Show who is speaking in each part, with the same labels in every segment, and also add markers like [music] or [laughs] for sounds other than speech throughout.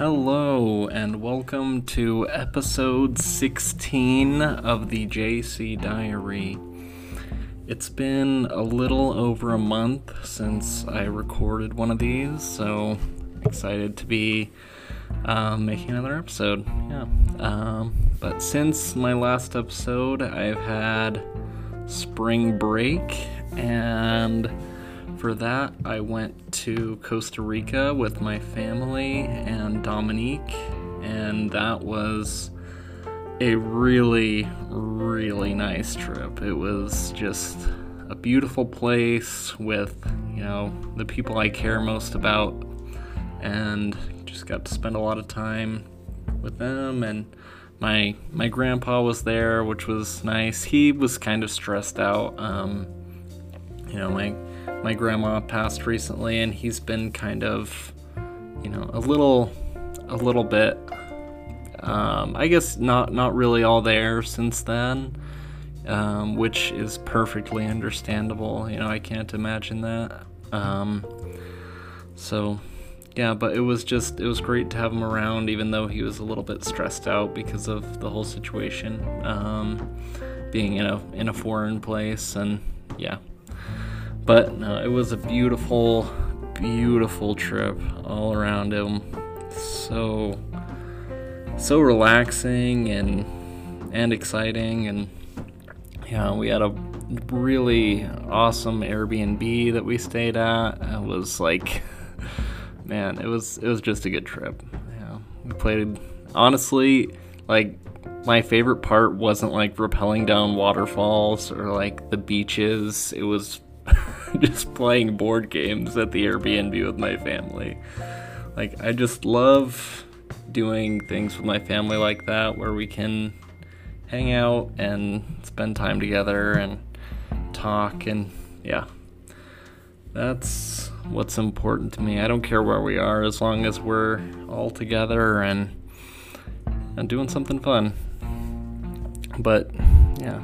Speaker 1: Hello, and welcome to episode 16 of the JC Diary. It's been a little over a month since I recorded one of these, so excited to be um, making another episode. Yeah. Um, but since my last episode, I've had spring break and for that, I went to Costa Rica with my family and Dominique, and that was a really, really nice trip. It was just a beautiful place with, you know, the people I care most about, and just got to spend a lot of time with them and my my grandpa was there which was nice he was kind of stressed out um, you know my my grandma passed recently, and he's been kind of, you know, a little, a little bit. Um, I guess not not really all there since then, um, which is perfectly understandable. You know, I can't imagine that. Um, so, yeah, but it was just it was great to have him around, even though he was a little bit stressed out because of the whole situation, um, being in a in a foreign place, and yeah, but no, it was a beautiful, beautiful trip all around him. So, so relaxing and and exciting, and yeah, we had a really awesome Airbnb that we stayed at. It was like, [laughs] man, it was it was just a good trip. Yeah, we played. Honestly, like my favorite part wasn't like rappelling down waterfalls or like the beaches. It was [laughs] just playing board games at the Airbnb with my family. Like, I just love doing things with my family like that where we can hang out and spend time together and talk and yeah. That's what's important to me. I don't care where we are as long as we're all together and and doing something fun. But yeah,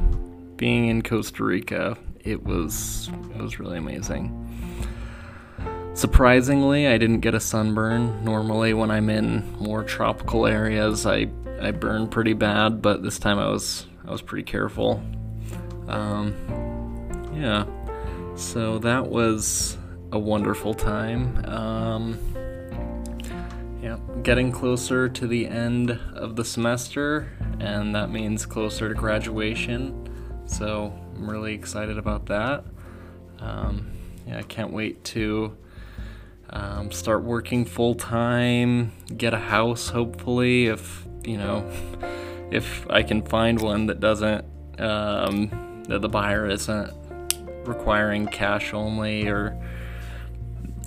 Speaker 1: being in Costa Rica it was it was really amazing. Surprisingly, I didn't get a sunburn. Normally, when I'm in more tropical areas, I I burn pretty bad, but this time I was I was pretty careful. Um, yeah, so that was a wonderful time. Um, yeah, getting closer to the end of the semester, and that means closer to graduation. So I'm really excited about that. Um, yeah, I can't wait to um, start working full time, get a house, hopefully, if you know, [laughs] if I can find one that doesn't, um, that the buyer isn't requiring cash only or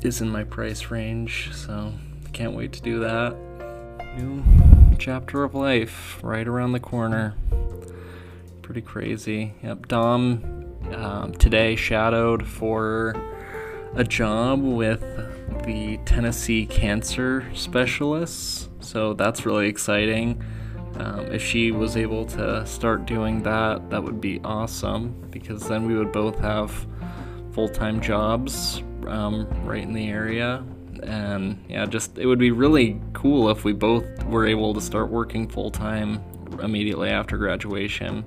Speaker 1: is in my price range. So can't wait to do that. New chapter of life right around the corner pretty crazy. Yep, Dom um, today shadowed for a job with the Tennessee Cancer Specialists, so that's really exciting. Um, if she was able to start doing that, that would be awesome because then we would both have full time jobs um, right in the area. And yeah, just it would be really cool if we both were able to start working full time immediately after graduation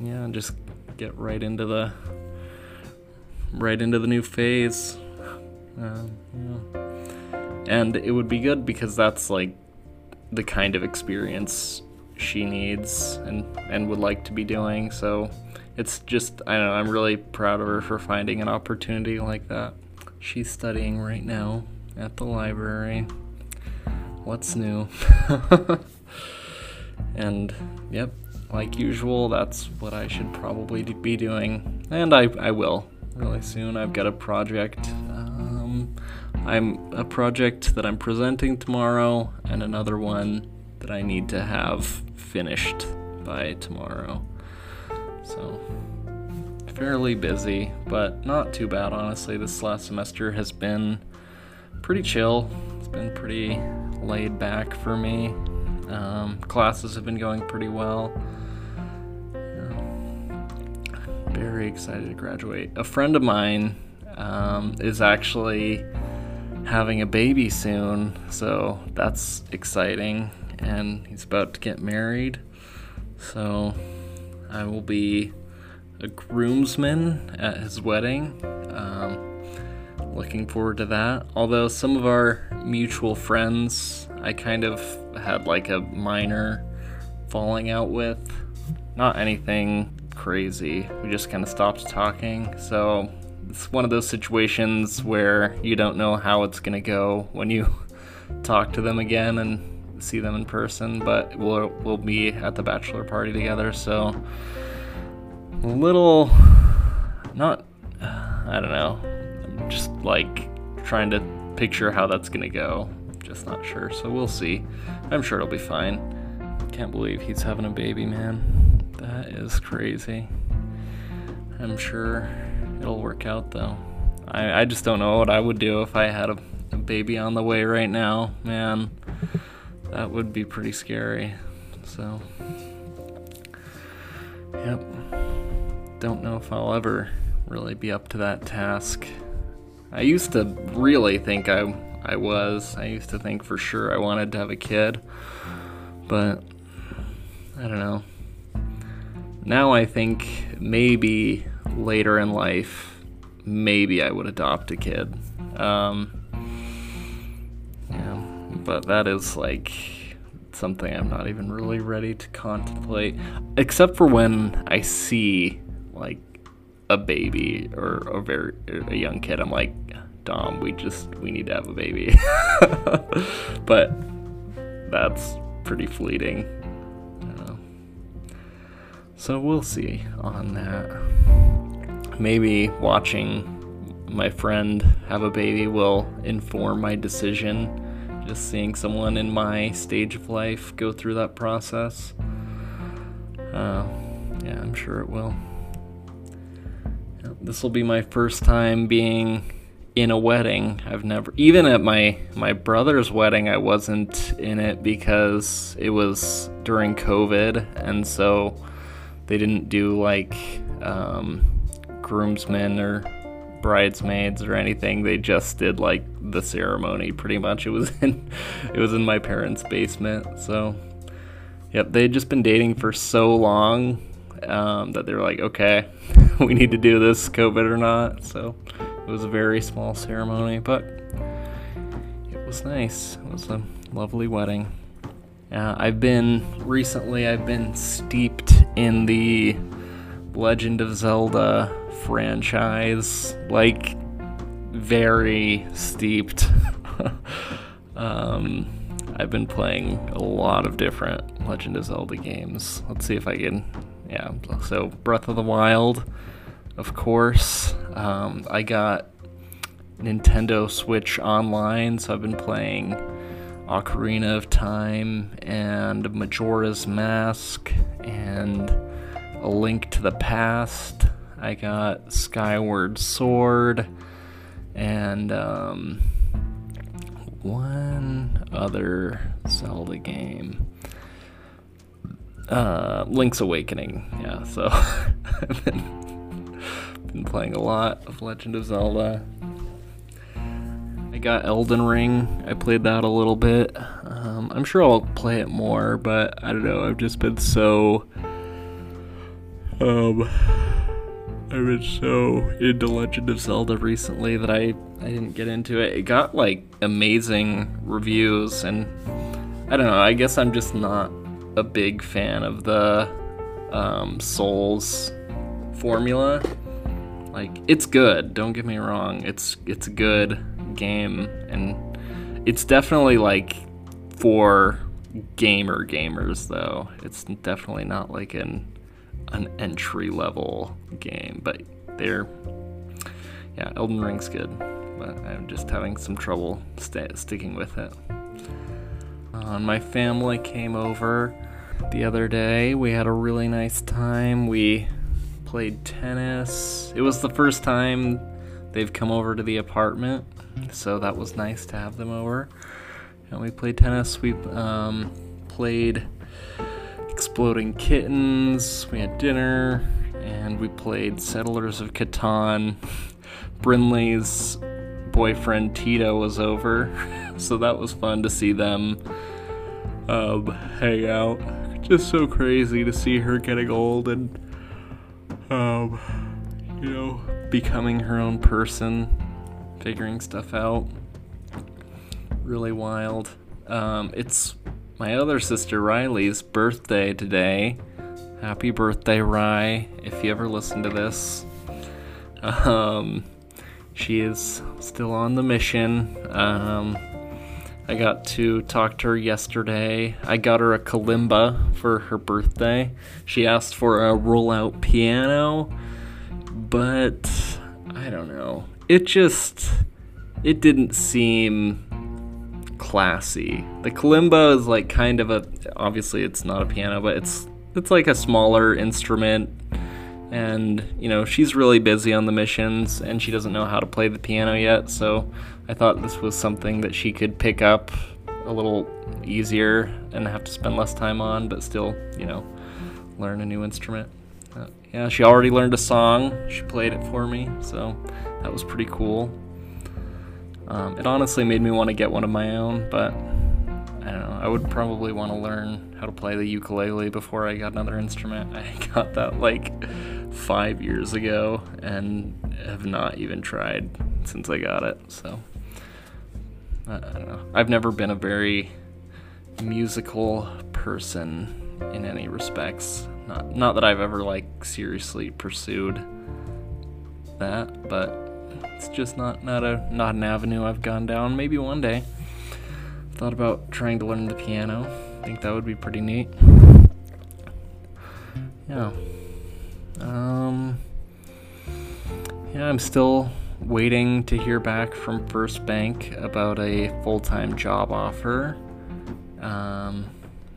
Speaker 1: yeah, just get right into the right into the new phase. Uh, yeah. And it would be good because that's like the kind of experience she needs and and would like to be doing. So it's just I don't know, I'm really proud of her for finding an opportunity like that. She's studying right now at the library. What's new? [laughs] and yep, like usual, that's what I should probably be doing, and I, I will really soon. I've got a project. Um, I'm a project that I'm presenting tomorrow, and another one that I need to have finished by tomorrow. So, fairly busy, but not too bad, honestly. This last semester has been pretty chill. It's been pretty laid back for me. Um, classes have been going pretty well very excited to graduate. A friend of mine um, is actually having a baby soon, so that's exciting. And he's about to get married, so I will be a groomsman at his wedding. Um, looking forward to that. Although some of our mutual friends, I kind of had like a minor falling out with. Not anything crazy. We just kind of stopped talking. So it's one of those situations where you don't know how it's going to go when you [laughs] talk to them again and see them in person, but we'll, we'll be at the bachelor party together. So a little, not, [sighs] I don't know, I'm just like trying to picture how that's going to go. Not sure. So we'll see. I'm sure it'll be fine. Can't believe he's having a baby, man. That is crazy. I'm sure it'll work out though. I, I just don't know what I would do if I had a, a baby on the way right now. Man, that would be pretty scary. So, yep. Don't know if I'll ever really be up to that task. I used to really think I I was. I used to think for sure I wanted to have a kid. But I don't know. Now I think maybe later in life, maybe I would adopt a kid. Um, yeah, but that is like something I'm not even really ready to contemplate, except for when I see like a baby or a very a young kid. I'm like, Dom, we just we need to have a baby. [laughs] but that's pretty fleeting. So we'll see on that. Maybe watching my friend have a baby will inform my decision. Just seeing someone in my stage of life go through that process. Uh, yeah, I'm sure it will. This will be my first time being in a wedding. I've never, even at my my brother's wedding, I wasn't in it because it was during COVID, and so they didn't do like um, groomsmen or bridesmaids or anything. They just did like the ceremony. Pretty much, it was [laughs] in it was in my parents' basement. So, yep, they had just been dating for so long um, that they were like, okay, [laughs] we need to do this, COVID or not. So, it was a very small ceremony, but it was nice. It was a lovely wedding. Uh, I've been recently. I've been steeped in the Legend of Zelda franchise, like very steeped. [laughs] um, I've been playing a lot of different Legend of Zelda games. Let's see if I can. Yeah, so Breath of the Wild, of course. Um, I got Nintendo Switch Online, so I've been playing Ocarina of Time and Majora's Mask and A Link to the Past. I got Skyward Sword and um, one other Zelda game. Uh, Link's Awakening. Yeah, so [laughs] been playing a lot of Legend of Zelda. I got Elden Ring. I played that a little bit. Um, I'm sure I'll play it more, but I don't know. I've just been so. Um. I've been so into Legend of Zelda recently that I, I didn't get into it. It got like amazing reviews, and I don't know. I guess I'm just not a big fan of the um, Souls formula. Like it's good. Don't get me wrong. It's it's a good game, and it's definitely like for gamer gamers though. It's definitely not like an an entry level game, but they're yeah, Elden Ring's good, but I'm just having some trouble st- sticking with it. Uh, my family came over the other day. We had a really nice time. We played tennis. It was the first time they've come over to the apartment, so that was nice to have them over. And we played tennis. We um, played Exploding Kittens. We had dinner, and we played Settlers of Catan. Brinley's boyfriend Tito was over, [laughs] so that was fun to see them um, hang out. Just so crazy to see her getting old and, um, you know, becoming her own person, figuring stuff out. Really wild. Um, it's my other sister Riley's birthday today. Happy birthday, Rye, if you ever listen to this. Um, she is still on the mission. Um, I got to talk to her yesterday. I got her a kalimba for her birthday. She asked for a roll-out piano, but I don't know. It just it didn't seem classy. The kalimba is like kind of a obviously it's not a piano, but it's it's like a smaller instrument and you know she's really busy on the missions and she doesn't know how to play the piano yet so i thought this was something that she could pick up a little easier and have to spend less time on but still you know learn a new instrument uh, yeah she already learned a song she played it for me so that was pretty cool um, it honestly made me want to get one of my own but I don't know. I would probably want to learn how to play the ukulele before I got another instrument. [laughs] I got that like five years ago and have not even tried since I got it. So I don't know. I've never been a very musical person in any respects. Not not that I've ever like seriously pursued that, but it's just not not a not an avenue I've gone down. Maybe one day. Thought about trying to learn the piano. I think that would be pretty neat. Yeah. Um, yeah, I'm still waiting to hear back from First Bank about a full time job offer. Um,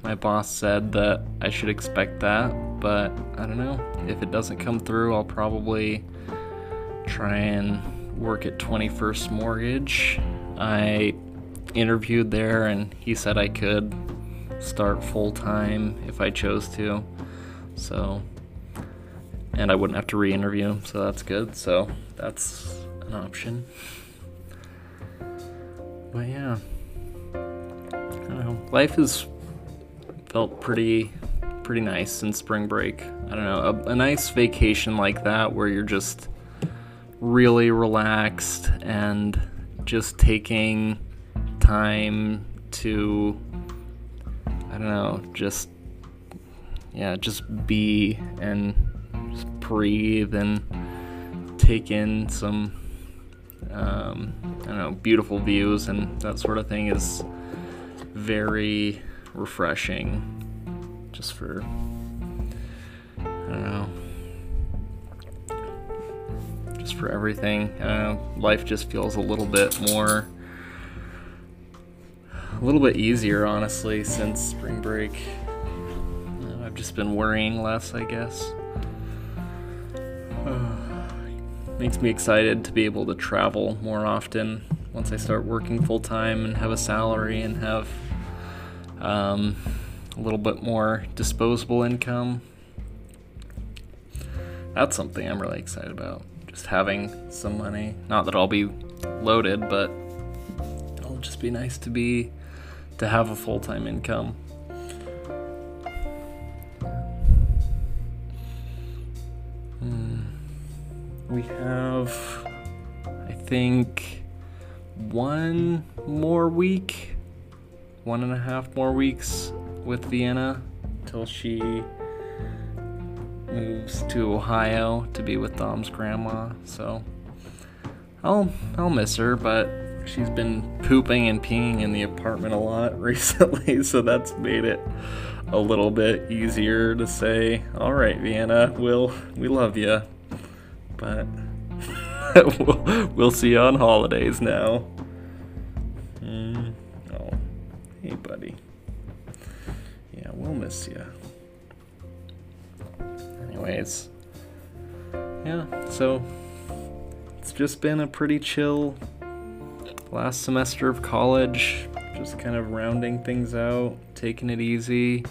Speaker 1: my boss said that I should expect that, but I don't know. If it doesn't come through, I'll probably try and work at 21st Mortgage. I interviewed there and he said I could start full time if I chose to. So and I wouldn't have to re-interview, so that's good. So that's an option. But yeah, I don't know. Life has felt pretty, pretty nice since spring break. I don't know, a, a nice vacation like that where you're just really relaxed and just taking time to, I don't know, just yeah, just be and breathe and take in some um, I don't know beautiful views and that sort of thing is very refreshing just for I don't know just for everything. Uh, life just feels a little bit more a little bit easier honestly since spring break. I've just been worrying less I guess makes me excited to be able to travel more often once I start working full time and have a salary and have um, a little bit more disposable income. That's something I'm really excited about. Just having some money. Not that I'll be loaded, but it'll just be nice to be to have a full time income. Think, one more week, one and a half more weeks with Vienna till she moves to Ohio to be with Dom's grandma. So I'll I'll miss her, but she's been pooping and peeing in the apartment a lot [laughs] recently, so that's made it a little bit easier to say, "All right, Vienna, we'll we love you." but [laughs] we'll, see you on holidays now. Mm. Oh, hey, buddy. Yeah, we'll miss you. Anyways, yeah, so it's just been a pretty chill last semester of college, just kind of rounding things out, taking it easy.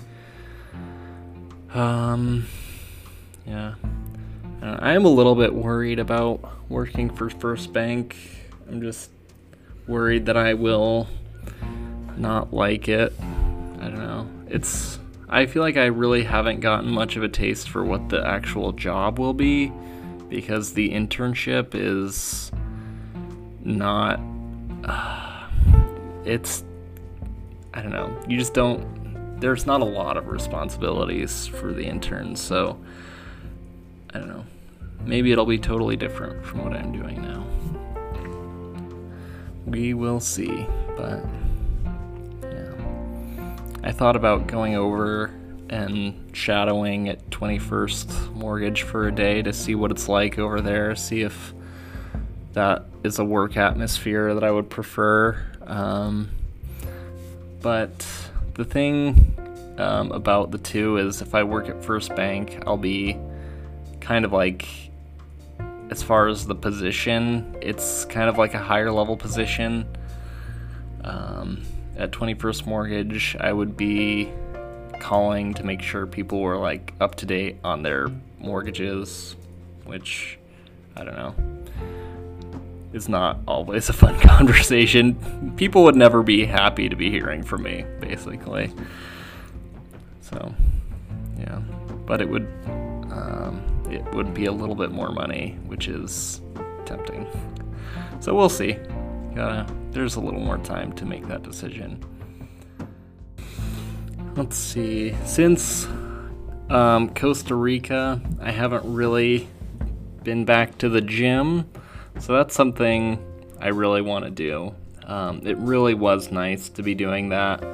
Speaker 1: Um, yeah, uh, I am a little bit worried about working for First Bank. I'm just worried that I will not like it. I don't know. It's I feel like I really haven't gotten much of a taste for what the actual job will be because the internship is not uh, it's I don't know. You just don't there's not a lot of responsibilities for the interns, so I don't know. Maybe it'll be totally different from what I'm doing now. We will see, but yeah. I thought about going over and shadowing at 21st Mortgage for a day to see what it's like over there, see if that is a work atmosphere that I would prefer. Um, but the thing um, about the two is if I work at First Bank, I'll be kind of like, as far as the position, it's kind of like a higher level position. Um, at 21st Mortgage, I would be calling to make sure people were like up to date on their mortgages, which I don't know is not always a fun [laughs] conversation. People would never be happy to be hearing from me, basically. So, yeah, but it would um, it would be a little bit more money, which is tempting. So we'll see. There's a little more time to make that decision. Let's see. Since um, Costa Rica, I haven't really been back to the gym. So that's something I really want to do. Um, it really was nice to be doing that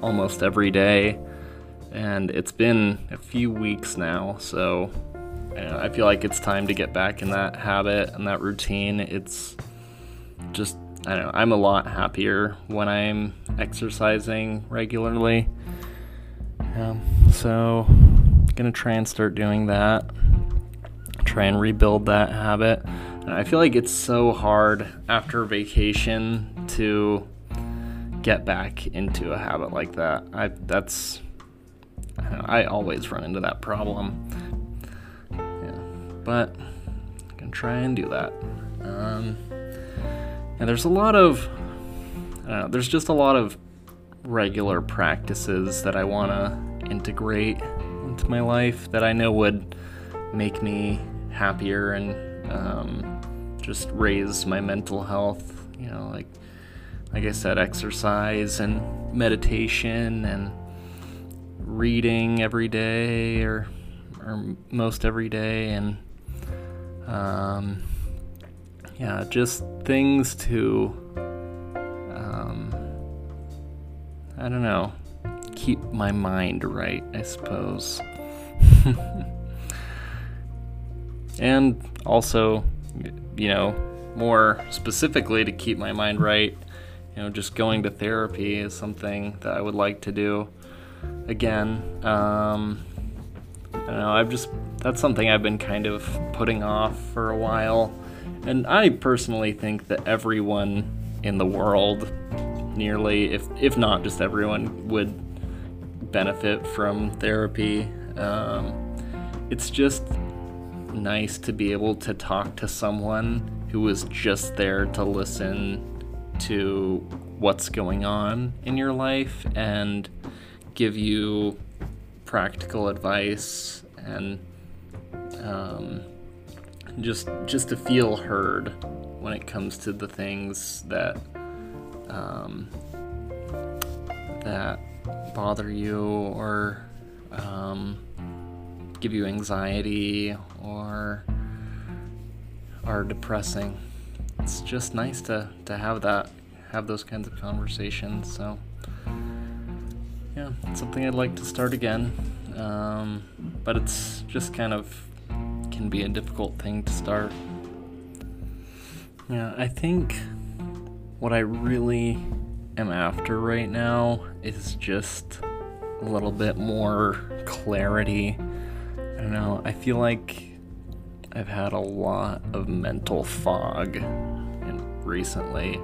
Speaker 1: almost every day. And it's been a few weeks now, so I feel like it's time to get back in that habit and that routine. It's just, I don't know, I'm a lot happier when I'm exercising regularly. Um, so, gonna try and start doing that. Try and rebuild that habit. I feel like it's so hard after vacation to get back into a habit like that. I that's I, I always run into that problem. But I can try and do that. Um, and there's a lot of know, there's just a lot of regular practices that I want to integrate into my life that I know would make me happier and um, just raise my mental health. You know, like like I said, exercise and meditation and reading every day or or most every day and um, yeah, just things to um, I don't know, keep my mind right, I suppose. [laughs] and also you know, more specifically to keep my mind right, you know, just going to therapy is something that I would like to do again. Um, I don't know, I've just, that's something I've been kind of putting off for a while. And I personally think that everyone in the world, nearly, if, if not just everyone, would benefit from therapy. Um, it's just nice to be able to talk to someone who is just there to listen to what's going on in your life and give you practical advice and um, just just to feel heard when it comes to the things that um, that bother you or um, give you anxiety or are depressing. It's just nice to, to have that, have those kinds of conversations. So, yeah, it's something I'd like to start again. Um, but it's just kind of can be a difficult thing to start. Yeah, I think what I really am after right now is just a little bit more clarity I don't know. I feel like I've had a lot of mental fog recently,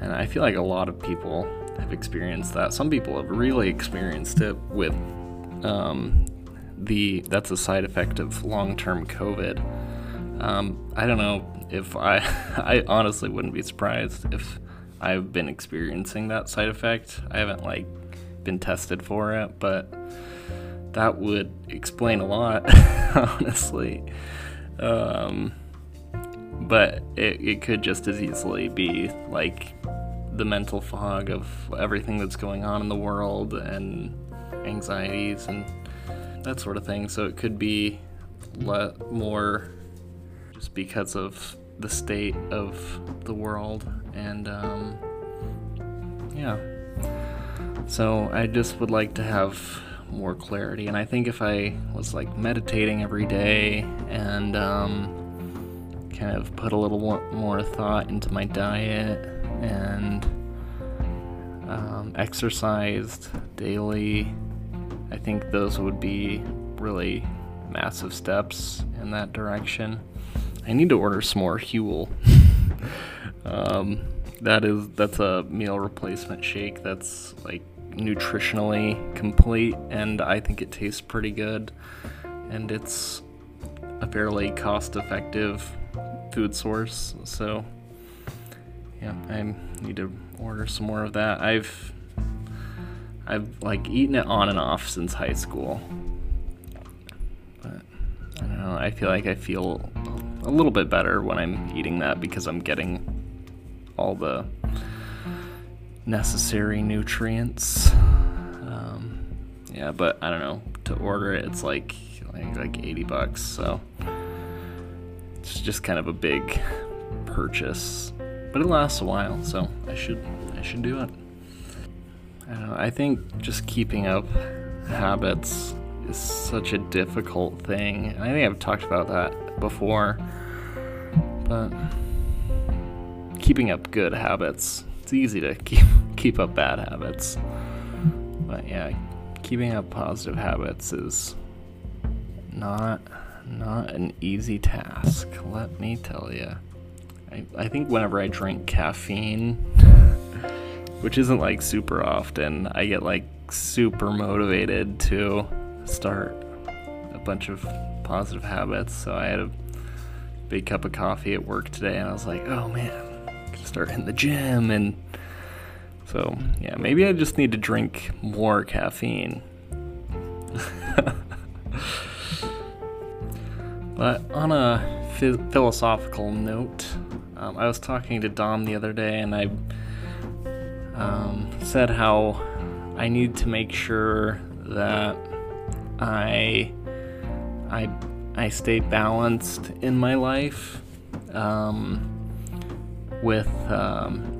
Speaker 1: and I feel like a lot of people have experienced that. Some people have really experienced it with um, the that's a side effect of long-term COVID. Um, I don't know if I [laughs] I honestly wouldn't be surprised if I've been experiencing that side effect. I haven't like been tested for it, but that would explain a lot, [laughs] honestly. Um, but it, it could just as easily be like the mental fog of everything that's going on in the world and anxieties and that sort of thing. So it could be le- more just because of the state of the world and um, yeah. So I just would like to have more clarity, and I think if I was like meditating every day and um, kind of put a little more thought into my diet and um, exercised daily, I think those would be really massive steps in that direction. I need to order some more Huel. [laughs] um, that is that's a meal replacement shake that's like nutritionally complete, and I think it tastes pretty good. And it's a fairly cost-effective food source, so yeah, I need to order some more of that. I've I've like eaten it on and off since high school. But I don't know, I feel like I feel a little bit better when I'm eating that because I'm getting all the necessary nutrients. Um, yeah, but I don't know. To order it, it's like like, like 80 bucks, so it's just kind of a big purchase. But it lasts a while, so I should I should do it. I. I think just keeping up habits is such a difficult thing. I think I've talked about that before. But keeping up good habits it's easy to keep [laughs] keep up bad habits. But yeah, keeping up positive habits is not not an easy task, let me tell you. I, I think whenever I drink caffeine, [laughs] which isn't like super often, I get like super motivated to start a bunch of positive habits. So I had a big cup of coffee at work today and I was like, oh man, I can start in the gym and so yeah maybe i just need to drink more caffeine [laughs] but on a philosophical note um, i was talking to dom the other day and i um, said how i need to make sure that i i i stay balanced in my life um, with um,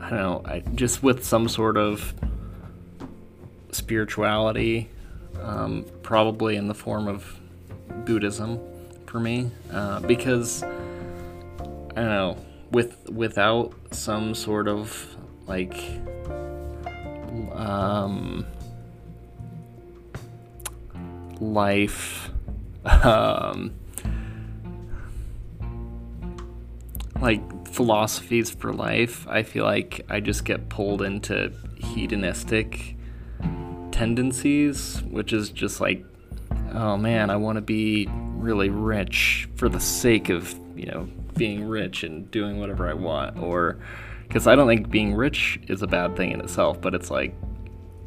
Speaker 1: I don't know, I, just with some sort of spirituality, um, probably in the form of Buddhism for me, uh, because I don't know, with without some sort of like um, life um, like philosophies for life, I feel like I just get pulled into hedonistic tendencies, which is just like, oh man, I want to be really rich for the sake of, you know, being rich and doing whatever I want. Or, because I don't think being rich is a bad thing in itself, but it's like,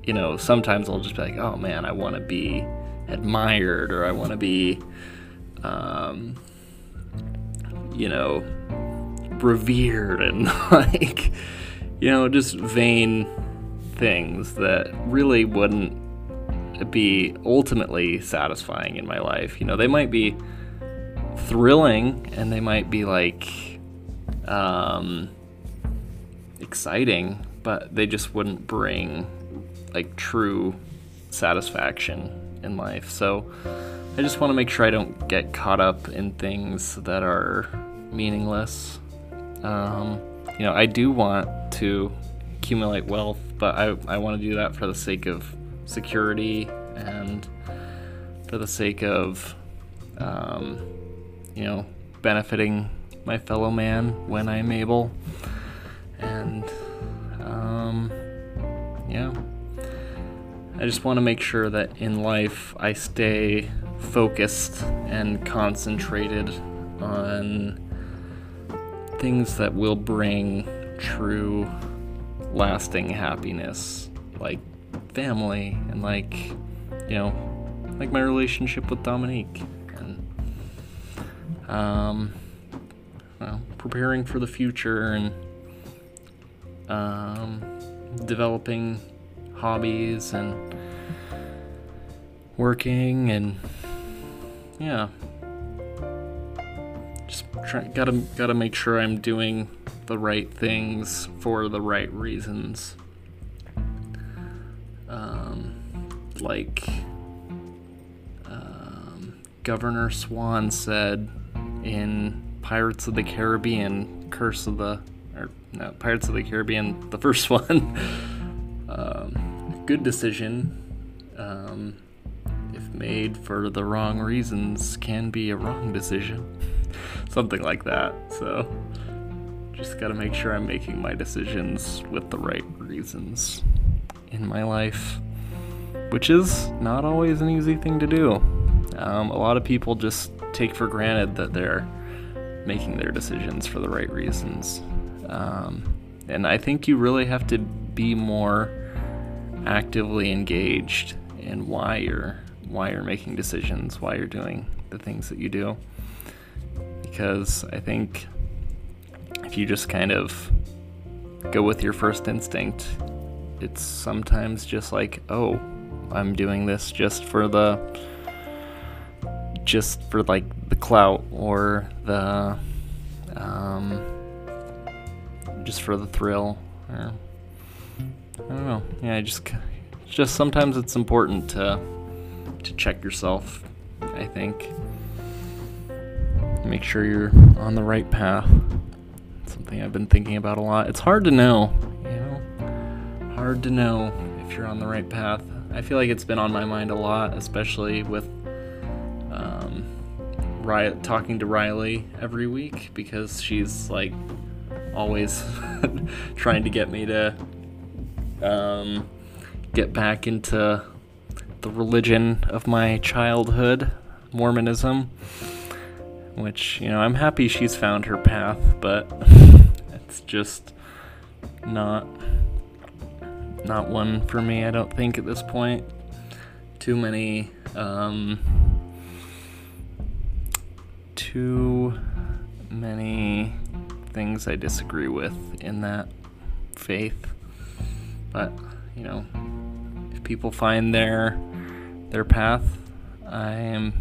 Speaker 1: you know, sometimes I'll just be like, oh man, I want to be admired or I want to be, um, you know, revered and [laughs] like you know just vain things that really wouldn't be ultimately satisfying in my life you know they might be thrilling and they might be like um exciting but they just wouldn't bring like true satisfaction in life. So i just want to make sure i don't get caught up in things that are meaningless. Um, you know, I do want to accumulate wealth, but I, I want to do that for the sake of security and for the sake of, um, you know, benefiting my fellow man when I'm able. And, um, yeah. I just want to make sure that in life I stay focused and concentrated on things that will bring true lasting happiness like family and like you know like my relationship with Dominique um well, preparing for the future and um developing hobbies and working and yeah. Just try, gotta gotta make sure I'm doing the right things for the right reasons. Um, like um, Governor Swan said in Pirates of the Caribbean Curse of the or no, Pirates of the Caribbean the first [laughs] one um, good decision um, if made for the wrong reasons, can be a wrong decision. [laughs] Something like that. So, just gotta make sure I'm making my decisions with the right reasons in my life, which is not always an easy thing to do. Um, a lot of people just take for granted that they're making their decisions for the right reasons. Um, and I think you really have to be more actively engaged in why you're why you're making decisions, why you're doing the things that you do. Because I think if you just kind of go with your first instinct, it's sometimes just like, oh, I'm doing this just for the just for like the clout or the um, just for the thrill or I don't know. Yeah, I just just sometimes it's important to to check yourself, I think. Make sure you're on the right path. something I've been thinking about a lot. It's hard to know, you know? Hard to know if you're on the right path. I feel like it's been on my mind a lot, especially with Ry- talking to Riley every week because she's like always [laughs] trying to get me to um, get back into the religion of my childhood, Mormonism. Which, you know, I'm happy she's found her path, but [laughs] it's just not not one for me, I don't think at this point. Too many um too many things I disagree with in that faith. But, you know, if people find their their path. I am,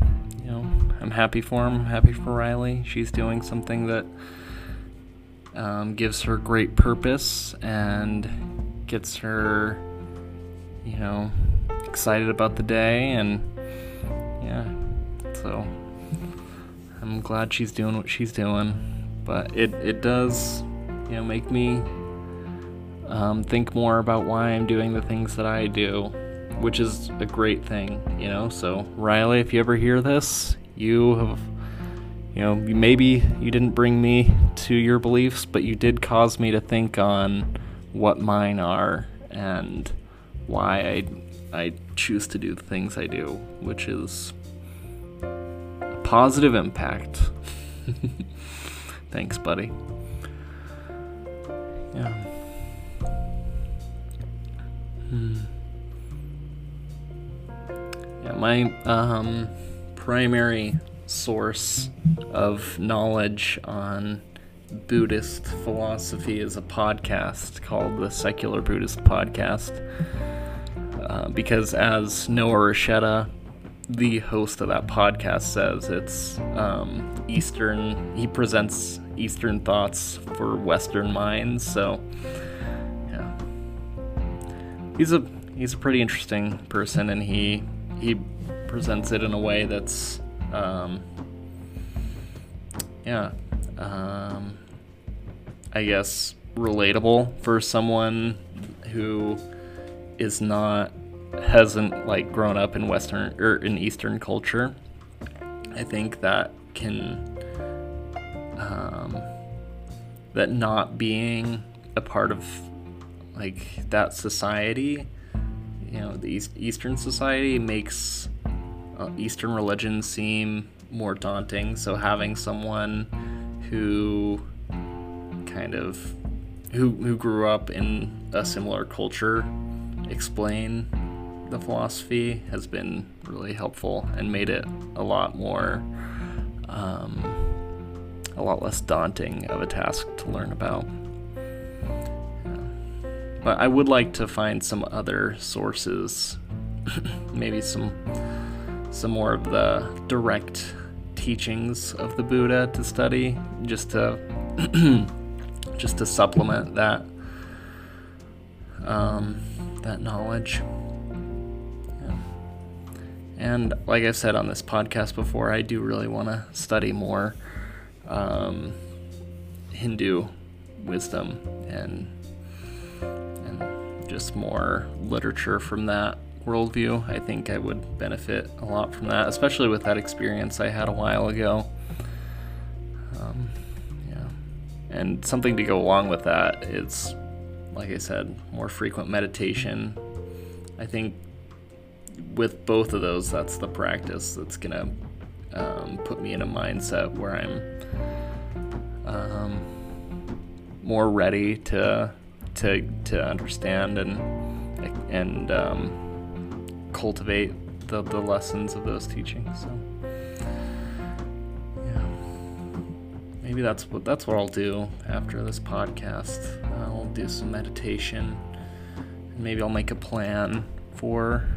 Speaker 1: you know, I'm happy for him. happy for Riley. She's doing something that um, gives her great purpose and gets her, you know, excited about the day. And yeah, so I'm glad she's doing what she's doing. But it, it does, you know, make me um, think more about why I'm doing the things that I do which is a great thing, you know. So, Riley, if you ever hear this, you have, you know, maybe you didn't bring me to your beliefs, but you did cause me to think on what mine are and why I, I choose to do the things I do, which is positive impact. [laughs] Thanks, buddy. Yeah. Hmm. Yeah, my um, primary source of knowledge on Buddhist philosophy is a podcast called the Secular Buddhist Podcast. Uh, because, as Noah Rasheta, the host of that podcast, says, it's um, Eastern, he presents Eastern thoughts for Western minds. So, yeah. He's a he's a pretty interesting person and he he presents it in a way that's um, yeah um, i guess relatable for someone who is not hasn't like grown up in western or in eastern culture i think that can um, that not being a part of like that society you know the East, Eastern society makes uh, Eastern religion seem more daunting. So having someone who kind of who who grew up in a similar culture explain the philosophy has been really helpful and made it a lot more um, a lot less daunting of a task to learn about. But I would like to find some other sources, [clears throat] maybe some some more of the direct teachings of the Buddha to study, just to [clears throat] just to supplement that um, that knowledge. And like I've said on this podcast before, I do really want to study more um, Hindu wisdom and and just more literature from that worldview. I think I would benefit a lot from that, especially with that experience I had a while ago. Um, yeah, and something to go along with that is, like I said, more frequent meditation. I think with both of those, that's the practice that's gonna um, put me in a mindset where I'm um, more ready to to to understand and and um, cultivate the, the lessons of those teachings. So yeah, maybe that's what that's what I'll do after this podcast. I'll do some meditation. Maybe I'll make a plan for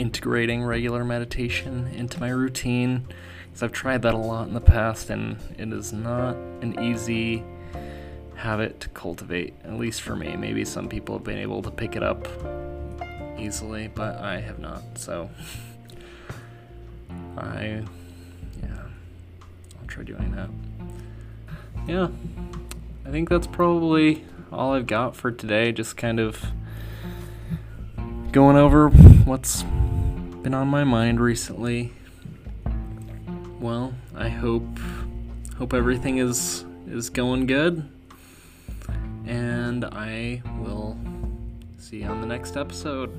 Speaker 1: integrating regular meditation into my routine because I've tried that a lot in the past and it is not an easy habit to cultivate, at least for me. Maybe some people have been able to pick it up easily, but I have not. So [laughs] I, yeah, I'll try doing that. Yeah, I think that's probably all I've got for today. Just kind of going over what's been on my mind recently. Well, I hope hope everything is is going good. And I will see you on the next episode.